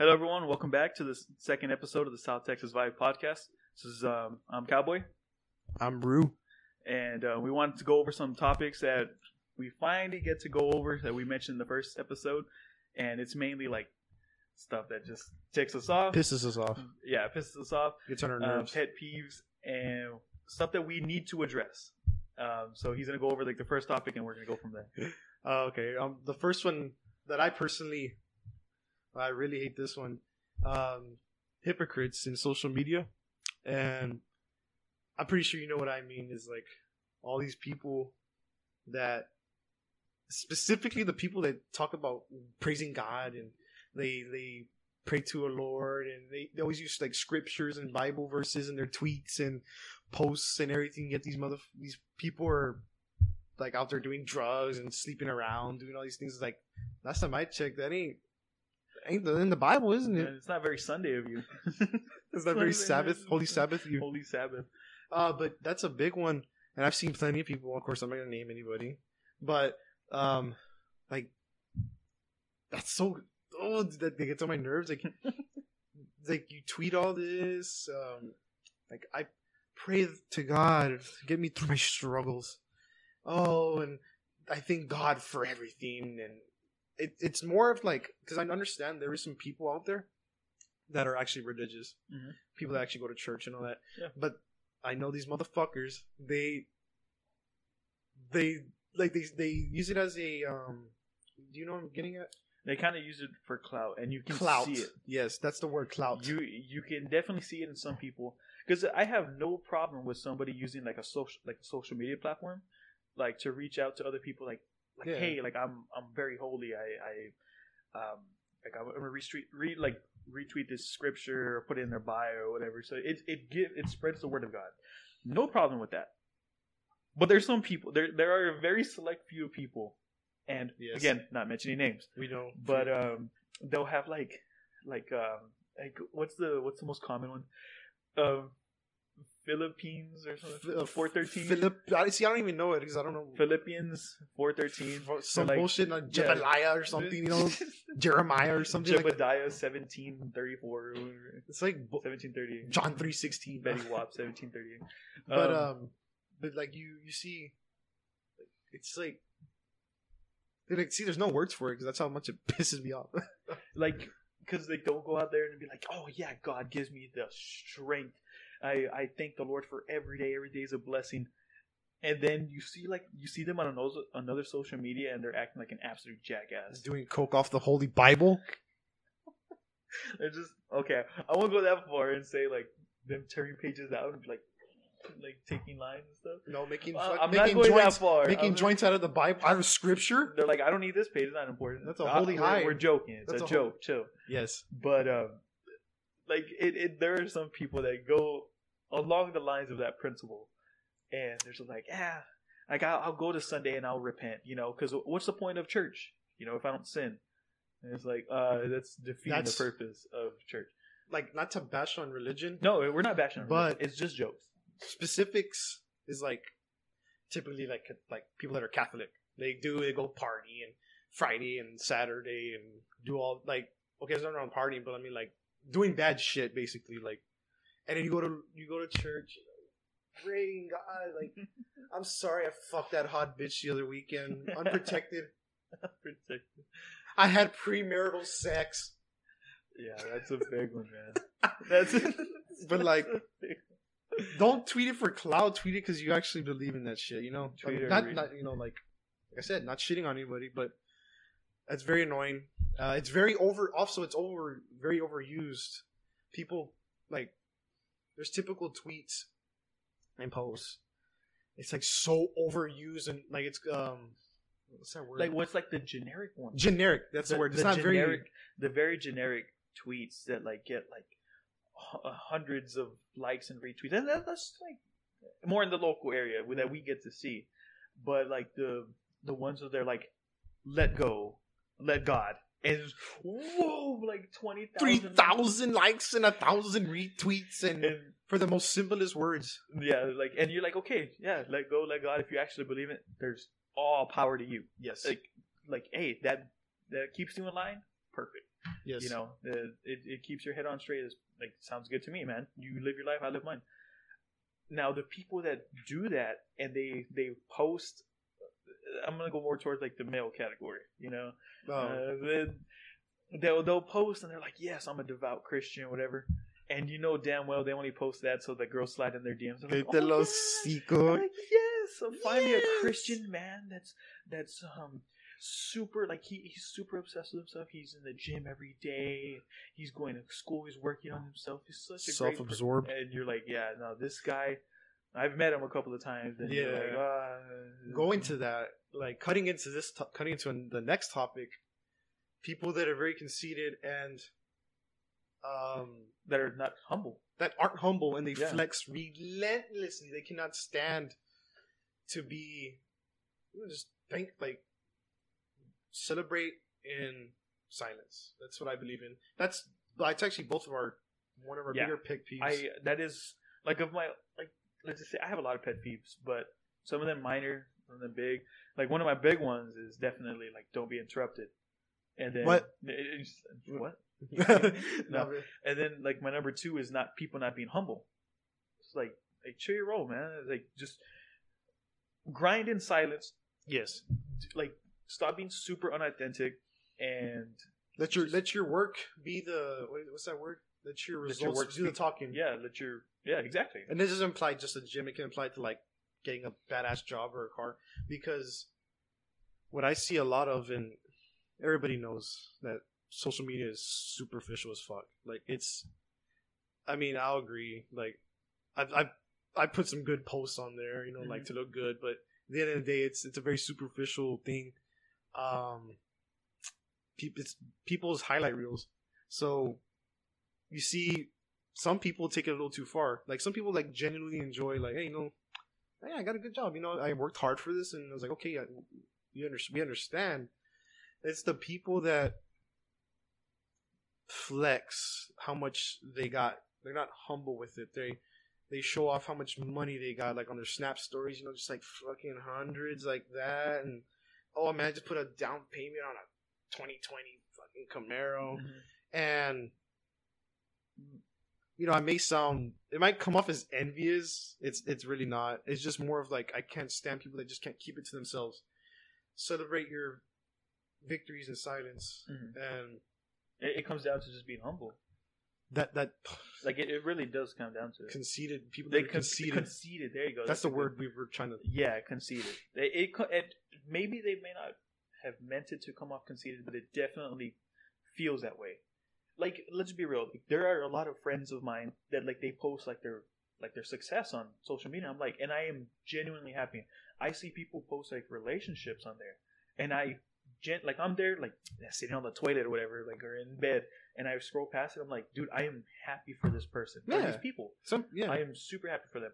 Hello, everyone. Welcome back to the second episode of the South Texas Vibe podcast. This is um, I'm Cowboy, I'm Brew. and uh, we wanted to go over some topics that we finally get to go over that we mentioned in the first episode, and it's mainly like stuff that just ticks us off. Pisses us off. Yeah, pisses us off. Gets on our Uh, nerves. pet peeves and stuff that we need to address. Um, so he's gonna go over like the first topic, and we're gonna go from there. Uh, okay. Um, the first one that I personally, I really hate this one. Um, hypocrites in social media, and I'm pretty sure you know what I mean. Is like all these people that, specifically the people that talk about praising God and they they pray to a Lord and they, they always use like scriptures and Bible verses in their tweets and posts and everything. Yet these mother these people are like out there doing drugs and sleeping around, doing all these things. Like last time I checked, that ain't ain't the- in the Bible, isn't it? it's not very Sunday of you. It's not very Sabbath, Holy Sabbath. You, Holy Sabbath. uh, but that's a big one, and I've seen plenty of people. Of course, I'm not gonna name anybody, but um, like that's so oh that that gets on my nerves. Like, like you tweet all this, um, like I pray to God get me through my struggles. Oh, and I thank God for everything, and it, it's more of like because I understand there is some people out there that are actually religious, Mhm. people that actually go to church and all that. Yeah. But I know these motherfuckers. They they like they they use it as a um. Do you know what I'm getting at? They kind of use it for clout, and you can Clout. see it. Yes, that's the word clout. You you can definitely see it in some people because I have no problem with somebody using like a social like a social media platform, like to reach out to other people. Like like Yeah. hey, like I'm I'm very holy. I I um like I'm gonna retweet read like retweet this scripture or put it in their bio or whatever. So it it give it spreads the word of God. No problem with that. But there's some people there there are a very select few people, and Yes. again, not mentioning names we know, but um they'll have like like um like what's the what's the most common one um philippians or something uh, 413 Philip. I see. I don't even know it because I don't know philippians 413 some like- bullshit like yeah. Jebediah or something. You know, Jeremiah or something. like Jebediah 1734 It's like bu- 1730 John three sixteen. Fetty Wap seventeen thirty. But Um, um, but like you you see, it's like. Like, see, there's no words for it because that's how much it pisses me off. like because they don't go out there and be like oh yeah god gives me the strength i i thank the lord for every day. Every day is a blessing. And then you see like you see them on another, another social media and they're acting like an absolute jackass. Doing coke off the Holy Bible. they're just okay. I won't go that far and say like them turning pages out and like like taking lines and stuff. No, making Uh, i'm not making going joints, that far. making joints out of the Bible, out of Scripture. they're like i don't need this page. It's not important. That's a holy high. we're joking. It's That's a, a joke. Chill. Yes, but um like it, it there are some people that go along the lines of that principle and they're just like yeah like I'll, I'll go to sunday and i'll repent you know because what's the point of church you know if i don't sin and it's like uh that's defeating That's- the purpose of church like not to bash on religion. no we're not bashing on But- religion. it's just jokes specifics is like typically like like people that are Catholic. They do they go party and Friday and Saturday and do all like okay, it's not around partying, but I mean like doing bad shit basically like and then you go to you go to church praying God like I'm sorry I fucked that hot bitch the other weekend unprotected. Protected. I had premarital sex. yeah that's a big one man that's But, like, that's a big Don't tweet it for cloud. Tweet it because you actually believe in that shit. You know, Tweet not every- not you know like like I said, not shitting on anybody, but that's very annoying. Uh, it's very over. Also, it's over very overused. People like there's typical tweets and posts. It's like so overused and like it's um what's that word? like what's like the generic one generic. That's the, word. It's not very the very generic tweets that like get like uh, hundreds of likes and retweets, and that, that's like more in the local area that we get to see. But like the the ones that they're like, let go, let God, and whoa, like twenty three thousand, likes and a thousand retweets and and for the most simplest words. yeah, like, and you're like, okay, yeah, let go, let God. If you actually believe it, there's all power to you. Yes. Like, like, hey, that that keeps you in line. Perfect. Yes. You know, uh, it it keeps your head on straight. It's like sounds good to me, man. You live your life, I live mine. Now the people that do that and they they post, I'm gonna go more towards like the male category. You know, Oh, uh, then they'll they'll post and they're like, "Yes, I'm a devout Christian, whatever." And you know damn well they only post that so the girls slide in their DMs. They're like, "Oh, los yeah." Like, yes, so find me a Christian man that's that's um super like he, he's super obsessed with himself. He's in the gym every day. He's going to school. He's working on himself. He's such a Self-absorbed. And you're like, yeah, no, this guy. I've met him a couple of times. And you're like, Yeah. "Ah." Going to that, like cutting into this, to- cutting into the next topic, people that are very conceited and um that are not humble. that aren't humble and they Yeah. flex relentlessly. They cannot stand to be just think like celebrate in silence. That's what I believe in. That's that's actually both of our one of our Yeah. bigger pick peeves. I that is like of my like let's just say I have a lot of pet peeves, but some of them minor, some of them big. Like one of my big ones is definitely like don't be interrupted. And then What? it- what? no. And then like my number two is not people not being humble. It's like like chill your roll, man. Like just grind in silence. yes. Like stop being super unauthentic and Let your let your work be the what's that word? Let your Let results your work do the talking. yeah, let your yeah exactly. And this doesn't apply just to the gym. It can apply to like getting a badass job or a car. Because what I see a lot of, and everybody knows that social media is superficial as fuck. Like it's, I mean, I'll agree. Like I've I've I put some good posts on there, you know, like to look good. But at the end of the day, it's it's a very superficial thing. Um, peop- it's people's highlight reels. So you see some people take it a little too far. Like some people like genuinely enjoy like, hey, you know, hey, I got a good job. You know, I worked hard for this, and I was like, okay, I, you under, we understand. It's the people that flex how much they got. They're not humble with it. They they show off how much money they got, like on their Snap stories. You know, just like fucking hundreds like that, and oh man, I just put a down payment on a 2020 fucking Camaro Mhm. and you know, I may sound it might come off as envious. It's it's really not. It's just more of like I can't stand people that just can't keep it to themselves. Celebrate your victories in silence, Mhm. and It, it comes down to just being humble. that that Like it, it really does come down to it. conceited people They that con- conceited. conceited. There you go. That's the a good- word we were trying to. Yeah, conceited. It, it, it maybe they may not have meant it to come off conceited, but it definitely feels that way. Like, let's be real. Like, there are a lot of friends of mine that like they post like their like their success on social media. I'm like, and I am genuinely happy. I see people post like relationships on there, and I gen like I'm there like sitting on the toilet or whatever, like or in bed, and I scroll past it. I'm like, dude, I am happy for this person, Yeah. these people. Some yeah, I am super happy for them.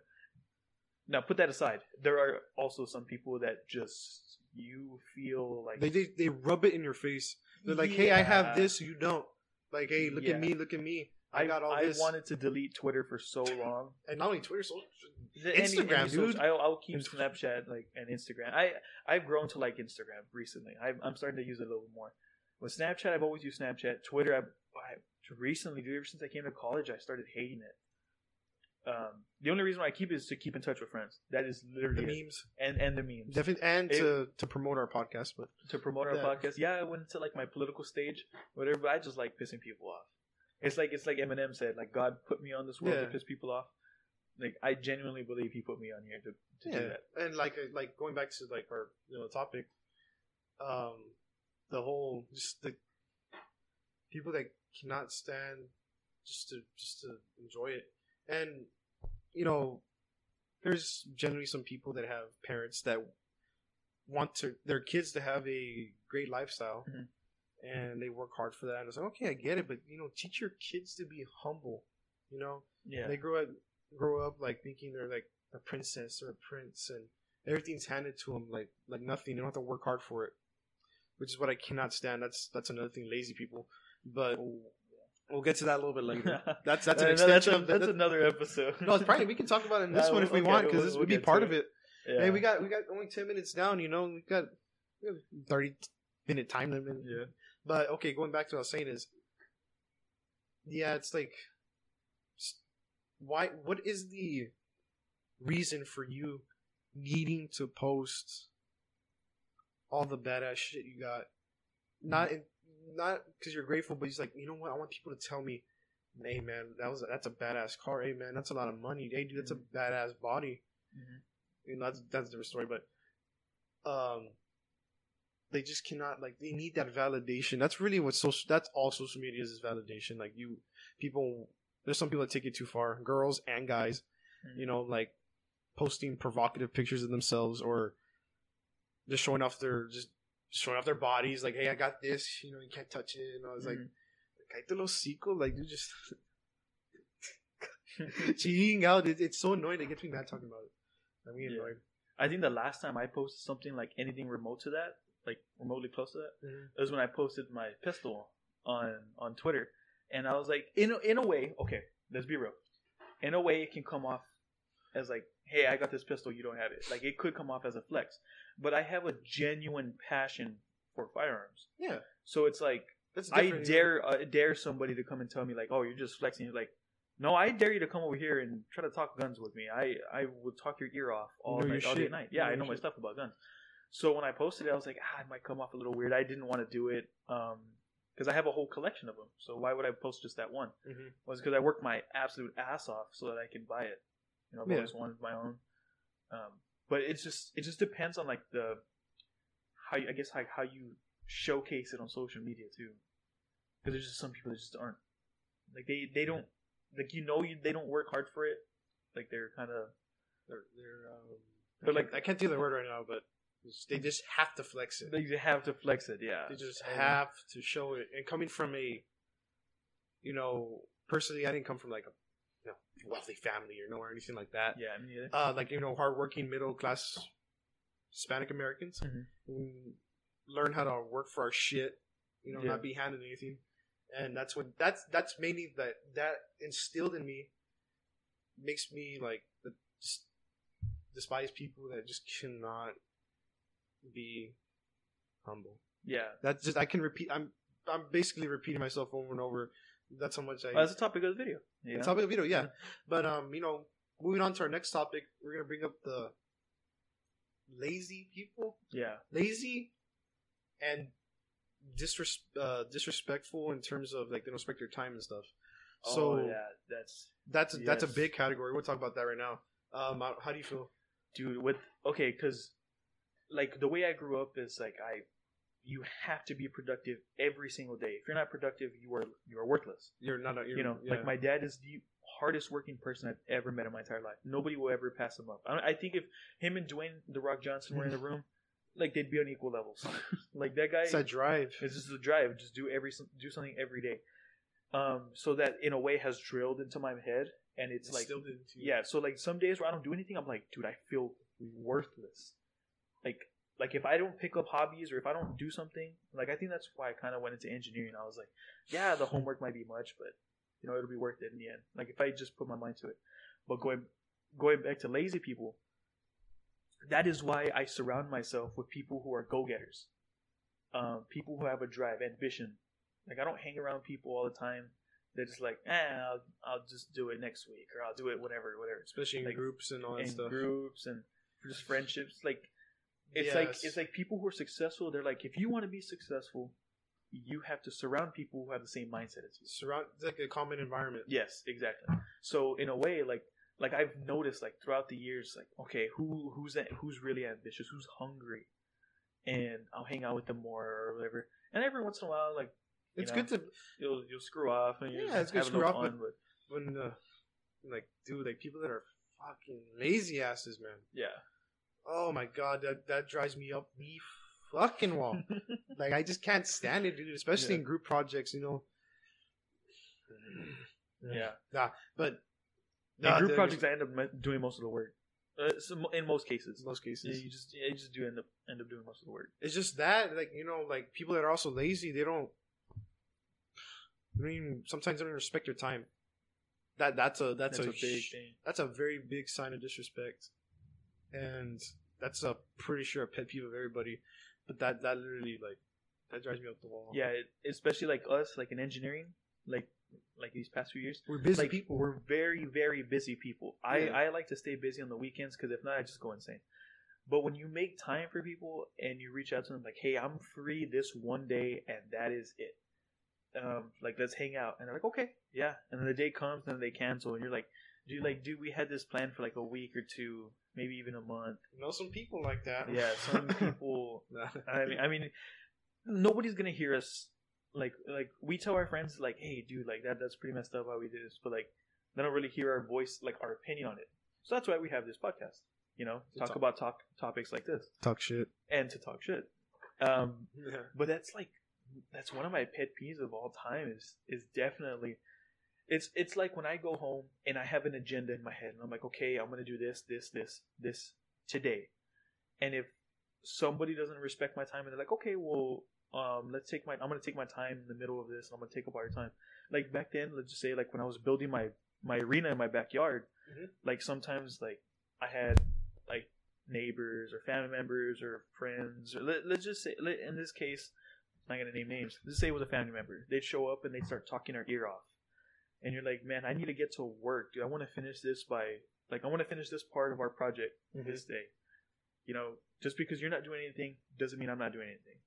Now, put that aside. There are also some people that just you feel like they, they they rub it in your face. They're like, hey, I have this, you don't. Like, hey, look Yeah. at me, look at me. I, I got all I this. wanted to delete Twitter for so long. and not only Twitter, so The- Instagram, any dude. I'll, I'll keep Snapchat like and Instagram. I I've grown to like Instagram recently. I'm I'm starting to use it a little more. With Snapchat, I've always used Snapchat. Twitter, I've, I recently, dude, ever since I came to college, I started hating it. Um, the only reason why I keep it is to keep in touch with friends. That is the literally it. memes, and and the memes. definitely, and It- to to promote our podcast. But to promote our Yeah. podcast. Yeah, I went into like my political stage, whatever. But I just like pissing people off. It's like it's like Eminem said, like God put me on this world Yeah. to piss people off. Like I genuinely believe He put me on here to, to do that. and like uh, like going back to like our you know topic, um, the whole just the people that cannot stand just to just to enjoy it, and you know, there's generally some people that have parents that want to their kids to have a great lifestyle. Mhm. And they work hard for that, and it's like, okay, I get it, but you know, teach your kids to be humble. You know, Yeah, they grow up grow up like thinking they're like a princess or a prince and everything's handed to them like like nothing they don't have to work hard for it which is what i cannot stand that's that's another thing lazy people but we'll get to that a little bit later that's that's an extension that's, a- of that's that, another episode. no it's probably we can talk about it in this one if we okay, want because we'll- this we'll would be part to of it. it Yeah. hey we got we got only 10 minutes down you know we got, we got 30 minute time limit yeah. but okay, going back to what I was saying is yeah, it's like, why? What is the reason for you needing to post all the badass shit you got? Not in, not because you're grateful, but he's like, you know what? I want people to tell me, hey man, that was that's a badass car. Hey man, that's a lot of money. Hey dude, that's a badass body. Mhm. You know, that's that's a different story, but um, they just cannot like they need that validation. That's really what social. That's all social media is, is validation. Like you, people. There's some people that take it too far, girls and guys. Mhm. You know, like posting provocative pictures of themselves or just showing off their just showing off their bodies. Like, hey, I got this. You know, you can't touch it. And I was like, Mhm. cállate los hocico, like you just cheating out. It, it's so annoying. It gets me mad talking about it. I'm getting Yeah. annoyed. I think the last time I posted something like anything remote to that, like remotely close to that, Mhm. it was when I posted my pistol on on Twitter, and I was like, in a, in a way, okay, let's be real. In a way, it can come off as like, hey, I got this pistol, you don't have it. Like it could come off as a flex, but I have a genuine passion for firearms. Yeah, So it's like I different, you know? dare uh, dare somebody to come and tell me like, oh, you're just flexing. Like, no, I dare you to come over here and try to talk guns with me. I I will talk your ear off all night, all day night. Yeah, know I know my shit. stuff about guns. So when I posted it, I was like, ah, it might come off a little weird. I didn't want to do it um because I have a whole collection of them. So why would I post just that one? Mhm. Was because I worked my absolute ass off so that I can buy it. You know, I've Yeah. always wanted my own. Um, but it's just it just depends on like the how you, I guess like how you showcase it on social media too. Because there's just some people that just aren't like they they don't like you know you they don't work hard for it. Like they're kind of They're, they're, um, They're like- I can't think of the word right now, but they just have to flex it. they have to flex it. Yeah, They just And- have to show it. And coming from a, you know, personally, I didn't come from like a you know, wealthy family or no or anything like that. Yeah, I mean, yeah. Uh, like you know, hardworking middle class Hispanic Americans Mhm. learn how to work for our shit. You know, Yeah. not be handed anything. And that's what that's that's mainly that that instilled in me makes me like despise people that just cannot be humble. yeah. That's just I can repeat. I'm I'm basically repeating myself over and over. That's how much I. Well, that's the topic of the video. Know? topic of the video, yeah. But um, you know, moving on to our next topic, we're gonna bring up the lazy people, Yeah, lazy and disres- uh, disrespectful in terms of like they don't respect your time and stuff. So oh, yeah, that's that's that's a big category. We'll talk about that right now. Um, how, how do you feel? dude with okay because like the way i grew up is like i you have to be productive every single day if you're not productive you are you are worthless You're not, a, you're, you know yeah. like my dad is the hardest working person i've ever met in my entire life nobody will ever pass him up i, I think if him and dwayne the rock johnson were in the room like they'd be on equal levels like that guy It's that drive. it's just a drive. Just do every do something every day. Um, so that in a way has drilled into my head, and it's like Instilled into you. yeah. So like some days where I don't do anything, I'm like, dude, I feel worthless. Like like if I don't pick up hobbies or if I don't do something, like I think that's why I kind of went into engineering. I was like, yeah, the homework might be much, but you know it'll be worth it in the end. Like if I just put my mind to it. But going going back to lazy people, that is why I surround myself with people who are go getters, um, people who have a drive, ambition. Like I don't hang around people all the time. They're just like, eh, I'll, I'll just do it next week, or I'll do it whatever, whatever. especially in Like, groups and all that In stuff. groups and just friendships, like it's like it's like people who are successful. They're like, if you want to be successful, you have to surround people who have the same mindset as you. surround it's like a common environment. Yes, exactly. So in a way, like like I've noticed, like throughout the years, like okay, who who's that, who's really ambitious, who's hungry, and I'll hang out with them more or whatever. And every once in a while, like It's know, good to you'll you'll screw off and Yeah, it's good to have screw off, fun, but when uh, like dude, like people that are fucking lazy asses, man. yeah, Oh my god, that that drives me up the fucking wall. like I just can't stand it, dude. Especially Yeah. in group projects, you know. yeah. Nah, but In group there's- projects, I end up doing most of the work. Uh, so in most cases, in most Yeah, cases, you just yeah, you just do end up end up doing most of the work. it's just that like you know like people that are also lazy, they don't. I mean, sometimes they don't respect your time. That that's a that's, That's, a, a, big sh- thing. that's a very big sign of disrespect, and that's a pretty sure a pet peeve of everybody. But that that literally like that drives me up the wall. Yeah, it, especially like us, like in engineering, like like these past few years. We're busy like people. we're very very busy people. I Yeah. I like to stay busy on the weekends because if not, I just go insane. But when you make time for people and you reach out to them like, "Hey, I'm free this one day, and that is it," um, like let's hang out, and they're like, "Okay, yeah," and then the day comes, and then they cancel, and you're like, "Dude, like, dude, we had this plan for like a week or two, maybe even a month." You know some people like that. Yeah, some people I mean, I mean, nobody's gonna hear us. Like, like we tell our friends, like, "Hey, dude, like that, that's pretty messed up how we did this," but like, they don't really hear our voice, like our opinion on it. So that's why we have this podcast. You know, To talk talk- about talk topics like this talk shit. and to talk shit. Um, Yeah. but that's like that's one of my pet peeves of all time. Is is definitely it's it's like when I go home and I have an agenda in my head and I'm like, okay, I'm gonna do this, this, this, this today, and if somebody doesn't respect my time and they're like, okay, well, um, let's take my I'm gonna take my time in the middle of this and I'm gonna take up all your time. Like back then, let's just say like when I was building my my arena in my backyard, Mhm. like sometimes like I had like neighbors or family members or friends or let, let's just say let, in this case I'm not gonna name names let's say it was a family member they'd show up and they'd start talking our ear off and you're like man I need to get to work dude I want to finish this by like I want to finish this part of our project Mhm. this day you know just because you're not doing anything doesn't mean I'm not doing anything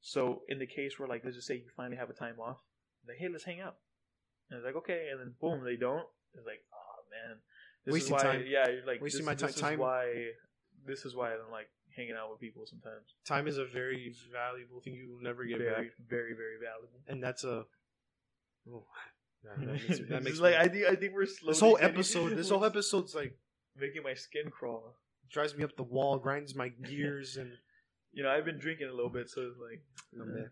so in the case where like let's just say you finally have a time off like hey let's hang out and it's like okay and then boom they don't it's like oh man this Wasting is why time. yeah you're like Wasting this, my this ti- time. is why this is why I don't like hanging out with people sometimes Time is a very valuable thing you will never get very back, very very valuable and that's a. Oh, yeah, that makes, that makes like I think I think we're slowly this whole getting- episode. This whole episode's like making my skin crawl drives me up the wall, grinds my gears, and you know I've been drinking a little bit so it's like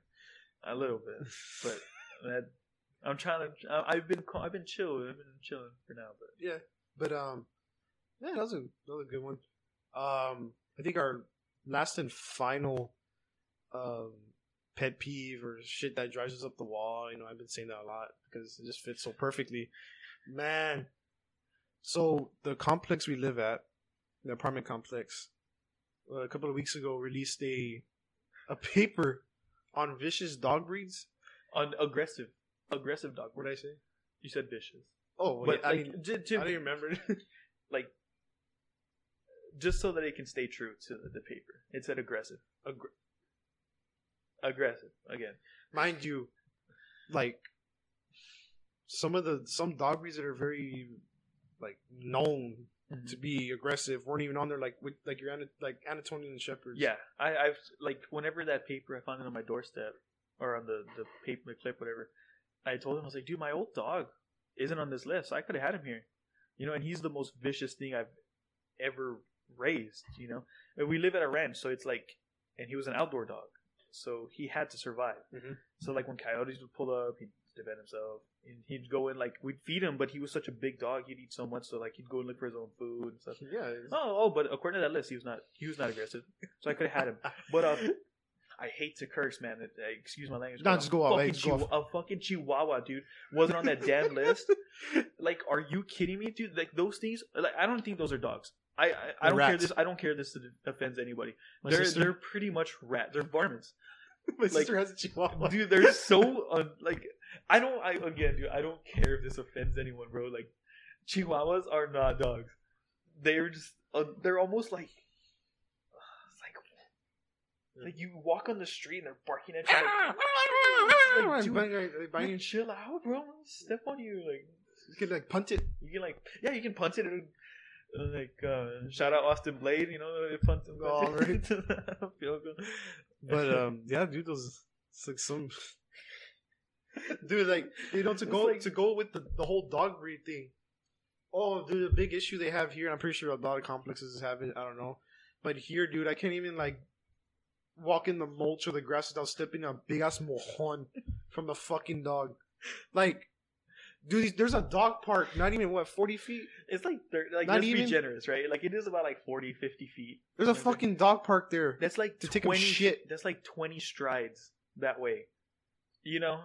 a little bit but that I'm trying to I- I've been ca- I've been chill I've been chilling for now but yeah, but um, yeah, that was a that was a good one. Um, I think our last and final um pet peeve or shit that drives us up the wall. You know, I've been saying that a lot because it just fits so perfectly. Man, so the complex we live at, the apartment complex, uh, a couple of weeks ago released a a paper on vicious dog breeds. on aggressive aggressive dog What did I say? you said vicious Oh, well, but yeah, I like mean, to, I to, don't even remember. like just so that it can stay true to the paper it said aggressive Aggr- aggressive again mind you, like some of the some dog breeds that are very like known mm-hmm. to be aggressive weren't even on there. Like with, like your like Anatolian shepherds. Yeah, I, I've like whenever that paper I found it on my doorstep or on the the paper the clip whatever. I told him I was like, dude, my old dog isn't on this list. I could have had him here, you know. And he's the most vicious thing I've ever raised, you know. And we live at a ranch, so it's like, and he was an outdoor dog, so he had to survive. Mhm. So like when coyotes would pull up, he'd defend himself. And he'd go in like we'd feed him, but he was such a big dog, he'd eat so much, so like he'd go and look for his own food and stuff. yeah. Oh, oh, but according to that list, he was not. He was not aggressive, so I could have had him. But um, I hate to curse, man. Excuse my language. No, just go off, fucking hey, just go chihu- A fucking Chihuahua, dude, wasn't on that damn list. Like, are you kidding me, dude? Like those things. Like, I don't think those are dogs. I I, I don't care rats. this. I don't care this offends anybody. My they're sister, they're pretty much rat. They're varmints, my sister has a Chihuahua. dude. They're so un, like. I don't. I again, dude. I don't care if this offends anyone, bro. Like, Chihuahuas are not dogs. They're just. Uh, they're almost like. It's like. Like you walk on the street and they're barking at you. Like, like, dude, bang- bang- chill out, bro. Step on you, like You can like punt it. you can like yeah, you can punt it. And, uh, like uh, shout out Austin Blade, you know, punt it. Oh, right. Field goal. But um, yeah, dude, those it's like some dude, like you know, to It's go like- to go with the, the whole dog breed thing. Oh, dude, the big issue they have here. I'm pretty sure a lot of complexes have it. I don't know, but here, dude, I can't even like walk in the mulch or the grass without stepping on a big ass mojon from the fucking dog. Like, dude, there's a dog park, not even what 40 feet. It's like like Not let's even- be generous, right? Like it is about like 40, 50 feet. There's a fucking dog park there. That's like to take a 20, shit. That's like twenty strides that way. You know,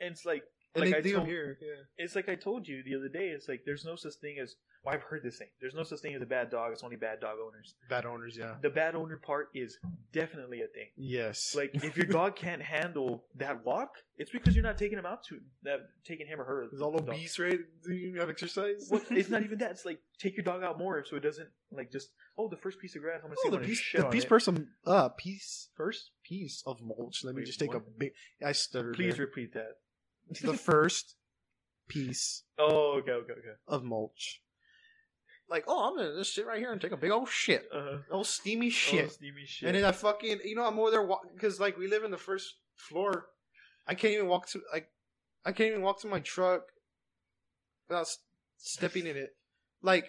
and it's like And Like they I told- here. Yeah. It's like I told you the other day. It's like there's no such thing as. Well, I've heard this thing. There's no such thing as a bad dog. It's only bad dog owners. Bad owners. Yeah. The bad owner part is definitely a thing. Yes. Like if your dog can't handle that walk, it's because you're not taking him out to that taking him or her. Is all the obese, right? Do you have exercise? Well, it's not even that. It's like take your dog out more so it doesn't like just oh the first piece of grass I'm gonna see Oh, the when piece, shit the piece person, uh, piece first piece of mulch. Let me just take what? a big. I stuttered. Please there. repeat that. the first piece Oh okay okay okay. of mulch. Like, oh, I'm gonna just sit right here and take a big old shit, Uh, old steamy oh, shit. steamy shit. And then I fucking, you know, I'm over there because like we live in the first floor. I can't even walk to like, I can't even walk to my truck without s- stepping in it. Like,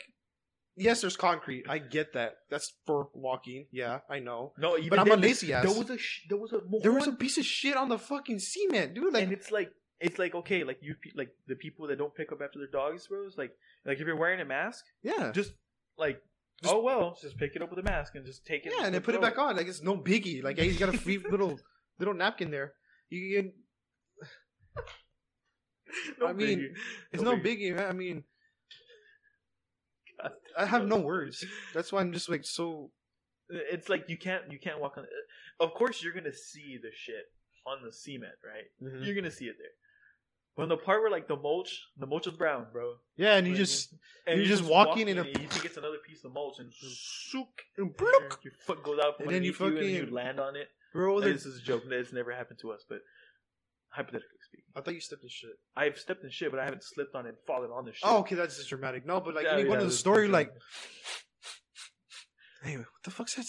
yes, there's concrete. I get that. That's for walking. Yeah, I know. no, even But I'm a lazy ass. There was a sh- there was a There was a piece of shit on the fucking cement, dude. Like, and it's like it's like okay like you pe- like the people that don't pick up after their dogs bro it's like like if you're wearing a mask yeah, just like Just- oh well just pick it up with a mask and just take it yeah, and then put it back on. Like, it's no biggie. Like, he's got a free little little napkin there. You can. I mean, It's no biggie, man. I mean, God. I have no words. That's why I'm just like so. it's like you can't you can't walk on of course you're gonna see the shit on the cement right Mm-hmm. you're gonna see it there but on the part where like the mulch the mulch is brown bro Yeah, and you Like, just and You're just walking in a- and you think it's another piece of mulch and sook and bloop. your foot goes out from And then you underneath you, and fucking- you land on it bro. Like, this is a joke it's never happened to us but hypothetically speaking I thought you stepped in shit. I've stepped in shit but I haven't slipped on it and fallen on the shit Oh, okay, that's just dramatic. No, but like Yeah, yeah, of the story, like, dramatic. hey, what the fuck's that?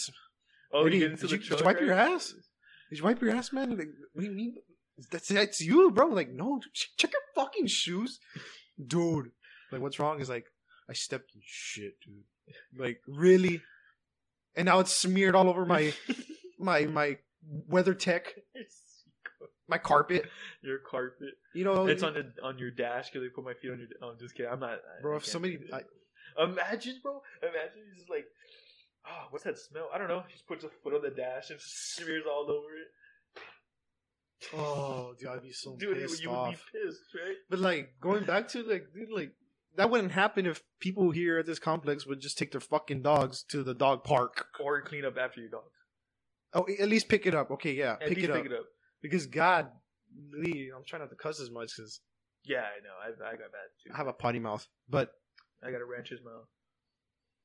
Oh you did you- did you wipe your ass? Did you wipe your ass, man? Like, what do you mean? That's that's you, bro. Like, no, dude, check your fucking shoes, dude. Like, what's wrong is like, I stepped in shit, dude. Like, really? And now it's smeared all over my my my WeatherTech, my carpet. your carpet You know, It's on the on your dash because they put my feet on your. Oh, I'm just kidding. I'm not. I- Bro, I if somebody- that. imagine, bro. Imagine it's just like, oh, what's that smell? I don't know. He just puts a foot on the dash and smears all over it. Oh, dude, I'd be so Dude, pissed you would off. be pissed, right? But like going back to like, dude, like that wouldn't happen if people here at this complex would just take their fucking dogs to the dog park. Or clean up after your dog. Oh, at least pick it up. Okay, yeah, At pick it, pick up. it up. Because God, Lee, I'm trying not to cuss as much because Yeah, I know. I, I got bad too. I have a potty mouth, but I got a rancher's mouth.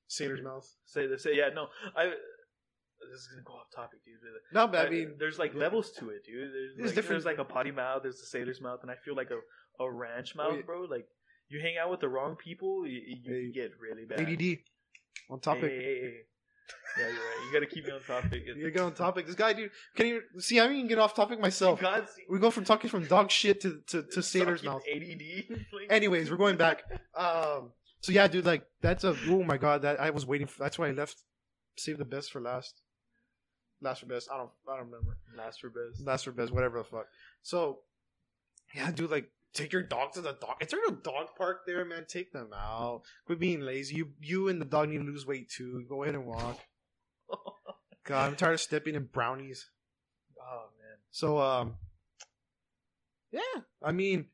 sailor's mouth. Say this. Say yeah. No, I. This is gonna go off topic, dude. No, but I mean, there's like levels to it, dude. There's, There's like, different- There's like a potty mouth. There's a sailor's mouth, and I feel like a, a ranch mouth, bro. Like you hang out with the wrong people, you, you Hey. get really bad. ADD on topic. Hey, hey. Yeah, you're right. You got to keep me on topic. You get on topic. This guy, dude, can you see? I even get off topic myself. We go from talking from dog shit to to, to sailor's mouth. ADD. Anyways, we're going back. Um, so yeah, dude, like that's a oh my god, that I was waiting for. That's why I left. Save the best for last. Last for best. I don't. I don't remember. last for best. Last for best. Whatever the fuck. So, yeah, dude, like take your dog to the dog. Is there a dog park there, man? Take them out. Quit being lazy. You you and the dog need to lose weight too. Go ahead and walk. God, I'm tired of stepping in brownies. oh man. So um Yeah. I mean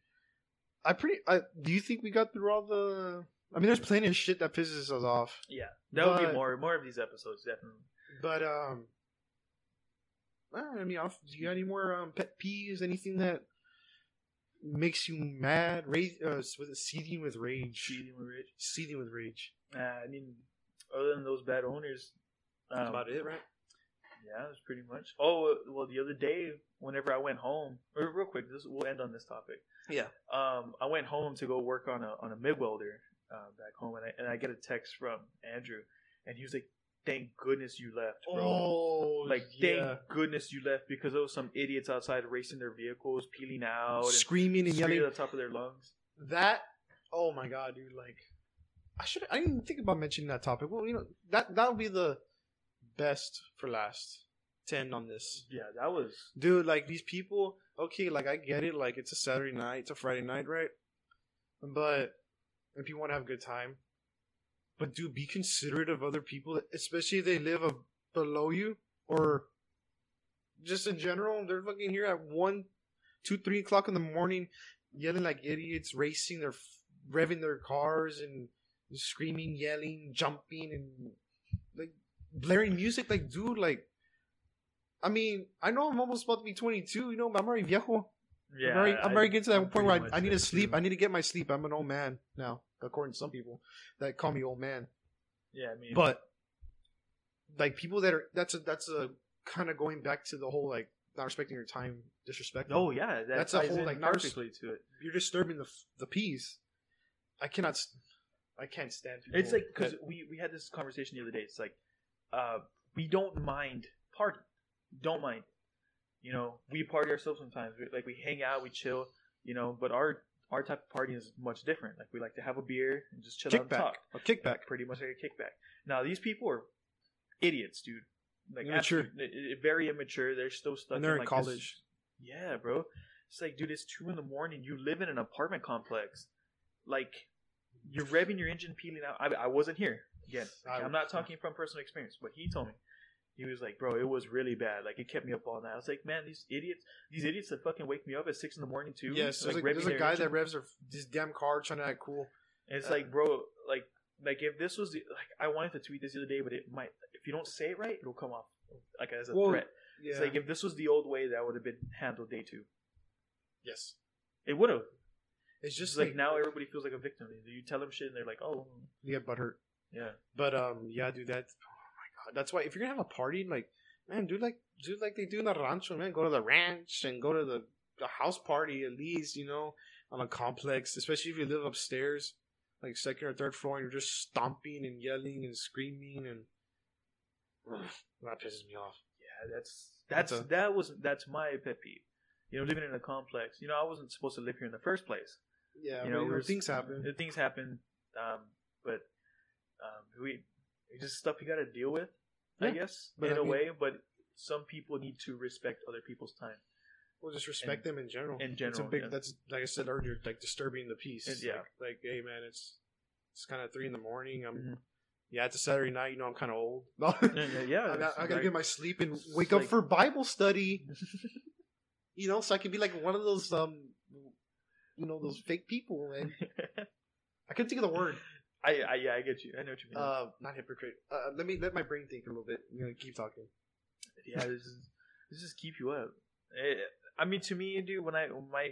I pretty I do you think we got through all the I mean there's plenty of shit that pisses us off. Yeah, that would be more more of these episodes, definitely. But um I mean, I'll- do you got any more um, pet peeves? Anything that makes you mad? Rage? Uh, was it seething with rage? Cheating with Rich. Seething with rage. Uh, I mean, other than those bad owners, um, That's about it, right? Yeah, that's pretty much. Oh well, the other day, whenever I went home, or real quick, this we'll end on this topic. Yeah. Um, I went home to go work on a on a MIG welder uh, back home, and I and I get a text from Andrew, and he was like, "Thank goodness you left, bro." Oh, Like, thank goodness you left because there was some idiots outside racing their vehicles, peeling out, and screaming and screaming yelling. at the top of their lungs. That oh my god, dude! Like, I should I didn't even think about mentioning that topic. Well, you know that that would be the best for last. To end on this, Yeah, that was dude. Like these people, okay, like I get it. Like it's a Saturday night, it's a Friday night, right? But if you want to have a good time, but do be considerate of other people, especially if they live a, below you or just in general. They're fucking here at one, two, three o'clock in the morning, yelling like idiots, racing their revving their cars and screaming, yelling, jumping, and like blaring music. Like, dude, like, I mean, I know I'm almost about to be 22. You know, I'm already viejo. Yeah, I'm already, I'm already getting to that point where I, I need to sleep. too. I need to get my sleep. I'm an old man now, according to some people that call me old man. Yeah, I mean, But like people that are that's a that's a kind of going back to the whole like not respecting your time, disrespect. oh yeah, that That's a whole, like, res- to it. you're disturbing the the peace. I cannot. I can't stand. People It's like because we we had this conversation the other day. It's like, uh, we don't mind party, don't mind. You know, we party ourselves sometimes. We, like we hang out, we chill. You know, but our our type of party is much different. Like we like to have a beer and just chill out and talk. a kickback. Pretty much like a kickback. Now these people are idiots, dude. Like Immature. absolute- i- i- very immature. They're still stuck. And they're in like, this- college. yeah, bro. It's like, dude, it's two in the morning. You live in an apartment complex. Like, you're revving your engine, peeling out. I, I wasn't here. Again, I- I'm not talking from personal experience, but he told me. He was like, bro, it was really bad. Like, it kept me up all night. I was like, man, these idiots, these idiots that fucking wake me up at six in the morning too. Yes, there's, like, a, there's a guy that revs their, this damn car trying to act cool. And it's Uh, like, bro, like, like if this was the, like, I wanted to tweet this the other day, but it might, if you don't say it right, it'll come off like as a Well, threat. Yeah. It's like if this was the old way, that would have been handled day two. yes. It would have. It's Just just like, like, now everybody feels like a victim. You tell them shit and they're like, oh, you get butthurt. yeah. But um, yeah, dude, that. That's why if you're gonna have a party, like, man, do like do like they do in the rancho, man. Go to the ranch and go to the, the house party at least, you know, on a complex. Especially if you live upstairs, like second or third floor, and you're just stomping and yelling and screaming, and Ugh, that pisses me off. Yeah, that's that's That's a- that was that's my pet peeve. You know, living in a complex. You know, I wasn't supposed to live here in the first place. Yeah, you know, you know things happen. Things happen, um, but um, we it's just stuff you got to deal with. I guess but in I a mean- way, but some people need to respect other people's time. We'll just respect them in general. in it's a general, big. yeah. That's like I said earlier, like disturbing the peace. And- yeah. Like, like, hey man, it's it's kind of three in the morning. I'm Mhm. yeah, it's a Saturday night. You know, I'm kind of old. Yeah, yeah, yeah, I, got, I gotta like- get my sleep and it's wake up like- for Bible study. You know, so I can be like one of those um, you know, those fake people. Man, I couldn't think of the word. I, I yeah, I get you. I know what you mean. Uh, not hypocrite. Uh, let me let my brain think a little bit. You know, keep talking. yeah, this is this just keep you up. Eh, I mean, to me, dude, when I my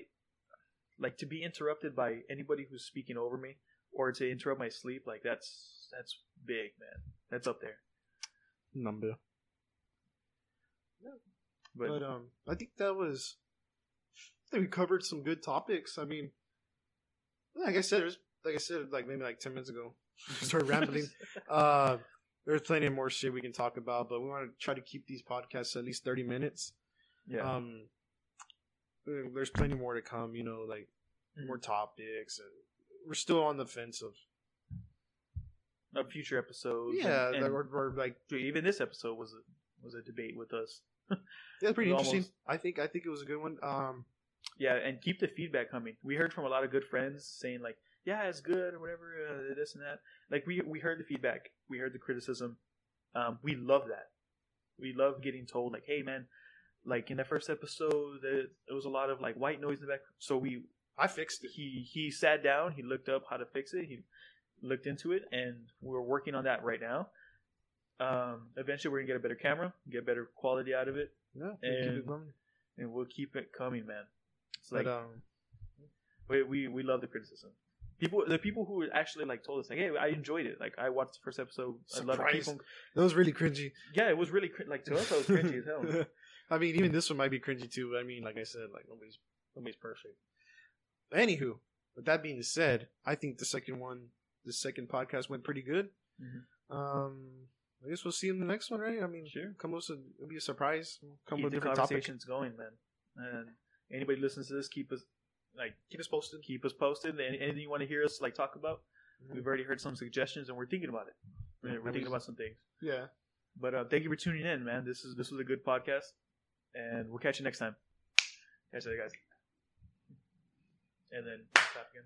like to be interrupted by anybody who's speaking over me or to interrupt my sleep, like that's that's big, man. That's up there. Number. But, But um, I think that was. I think we covered some good topics. I mean, like I said, there's like I said, like maybe like ten minutes ago, started rambling. Uh, there's plenty more shit we can talk about, but we want to try to keep these podcasts at least thirty minutes. yeah, Um, there's plenty more to come. You know, like more topics, and we're still on the fence of of future episodes. yeah, and, like, and like even this episode was a was a debate with us. yeah, pretty interesting. almost- I think I think it was a good one. Um, Yeah, and keep the feedback coming. We heard from a lot of good friends saying like, "Yeah, it's good" or whatever, uh, this and that. Like we we heard the feedback, we heard the criticism. Um, we love that. We love getting told like, "Hey, man." Like in the first episode, there, there was a lot of like white noise in the back. So we I fixed it. he he sat down, he looked up how to fix it, he looked into it, and we're working on that right now. Um, eventually, we're gonna get a better camera, get better quality out of it, Yeah, And- it going. and we'll keep it coming, man. It's But like um, we, we we love the criticism. People, the people who actually like told us like, "Hey, I enjoyed it. Like, I watched the first episode. I love it." Surprise. People, that was really cringy. yeah, it was really cr- like to us. That was cringy as hell. I mean, even this one might be cringy too. but I mean, like I said, like nobody's nobody's perfect. Anywho, with that being said, I think the second one, the second podcast went pretty good. Mhm. Um, I guess we'll see in the next one, right? I mean, Sure. come with it'll be a surprise. We'll come Keep with the different topic. conversations going, man. And anybody listens to this, keep us like Keep us posted. keep us posted. And anything you want to hear us like talk about, Mhm. we've already heard some suggestions, and we're thinking about it. We're, we're thinking about some things. Yeah. But uh, thank you for tuning in, man. This is this was a good podcast, and we'll catch you next time. Catch you guys. And then stop again.